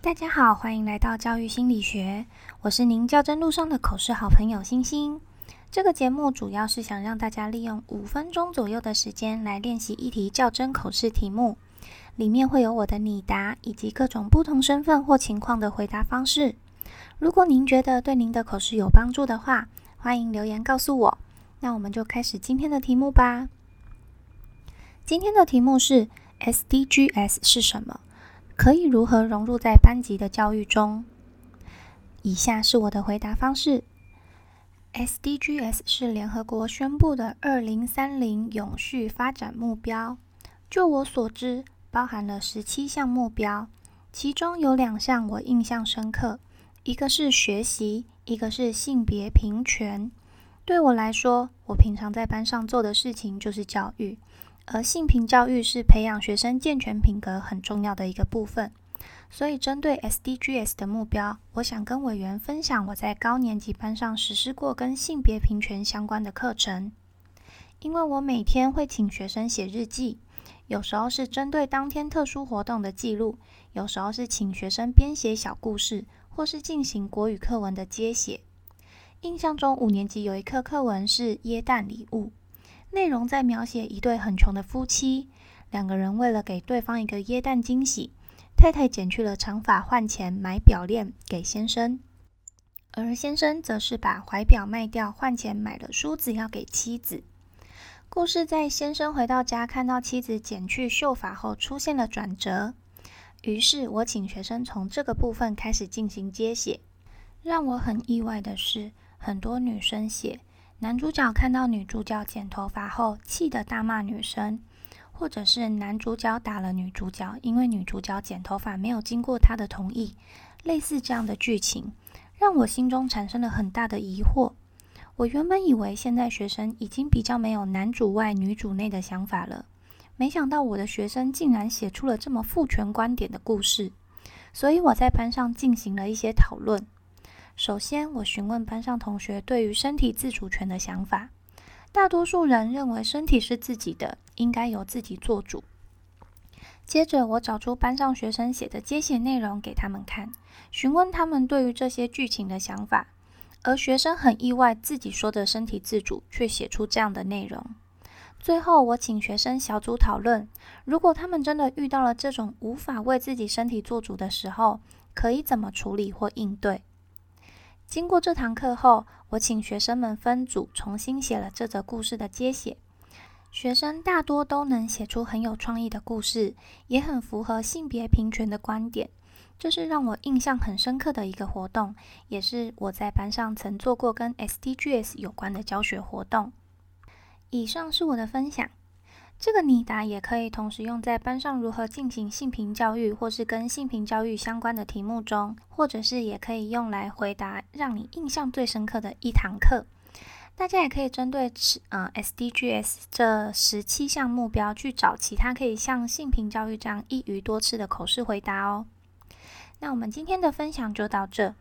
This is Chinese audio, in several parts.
大家好，欢迎来到教育心理学，我是您较真路上的口试好朋友星星。这个节目主要是想让大家利用五分钟左右的时间来练习一题较真口试题目，里面会有我的拟答以及各种不同身份或情况的回答方式。如果您觉得对您的口试有帮助的话，欢迎留言告诉我。那我们就开始今天的题目吧。今天的题目是 SDGs 是什么？可以如何融入在班级的教育中？以下是我的回答方式。SDGs 是联合国宣布的二零三零永续发展目标。就我所知，包含了十七项目标，其中有两项我印象深刻，一个是学习，一个是性别平权。对我来说，我平常在班上做的事情就是教育，而性平教育是培养学生健全品格很重要的一个部分。所以，针对 SDGs 的目标，我想跟委员分享我在高年级班上实施过跟性别平权相关的课程。因为我每天会请学生写日记，有时候是针对当天特殊活动的记录，有时候是请学生编写小故事，或是进行国语课文的接写。印象中，五年级有一课课文是耶诞礼物，内容在描写一对很穷的夫妻，两个人为了给对方一个耶诞惊喜，太太剪去了长发换钱买表链给先生，而先生则是把怀表卖掉换钱买了梳子要给妻子。故事在先生回到家看到妻子剪去秀发后出现了转折，于是我请学生从这个部分开始进行接写。让我很意外的是。很多女生写男主角看到女主角剪头发后气得大骂女生，或者是男主角打了女主角，因为女主角剪头发没有经过他的同意。类似这样的剧情，让我心中产生了很大的疑惑。我原本以为现在学生已经比较没有男主外女主内的想法了，没想到我的学生竟然写出了这么父权观点的故事。所以我在班上进行了一些讨论。首先，我询问班上同学对于身体自主权的想法。大多数人认为身体是自己的，应该由自己做主。接着，我找出班上学生写的接写内容给他们看，询问他们对于这些剧情的想法。而学生很意外，自己说的身体自主却写出这样的内容。最后，我请学生小组讨论：如果他们真的遇到了这种无法为自己身体做主的时候，可以怎么处理或应对？经过这堂课后，我请学生们分组重新写了这则故事的接写。学生大多都能写出很有创意的故事，也很符合性别平权的观点。这是让我印象很深刻的一个活动，也是我在班上曾做过跟 SDGs 有关的教学活动。以上是我的分享。这个拟答也可以同时用在班上如何进行性平教育，或是跟性平教育相关的题目中，或者是也可以用来回答让你印象最深刻的一堂课。大家也可以针对呃 SDGs 这十七项目标去找其他可以像性平教育这样一鱼多吃的口试回答哦。那我们今天的分享就到这。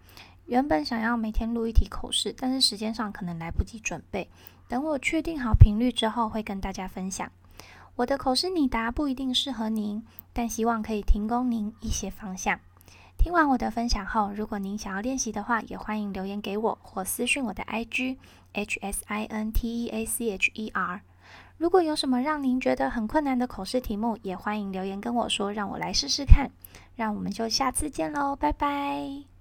原本想要每天录一题口试，但是时间上可能来不及准备，等我确定好频率之后，会跟大家分享。我的口试拟答不一定适合您，但希望可以提供您一些方向。听完我的分享后，如果您想要练习的话，也欢迎留言给我或私讯我的 IG H S I N T E A C H E R。如果有什么让您觉得很困难的口试题目，也欢迎留言跟我说，让我来试试看。让我们就下次见喽，拜拜。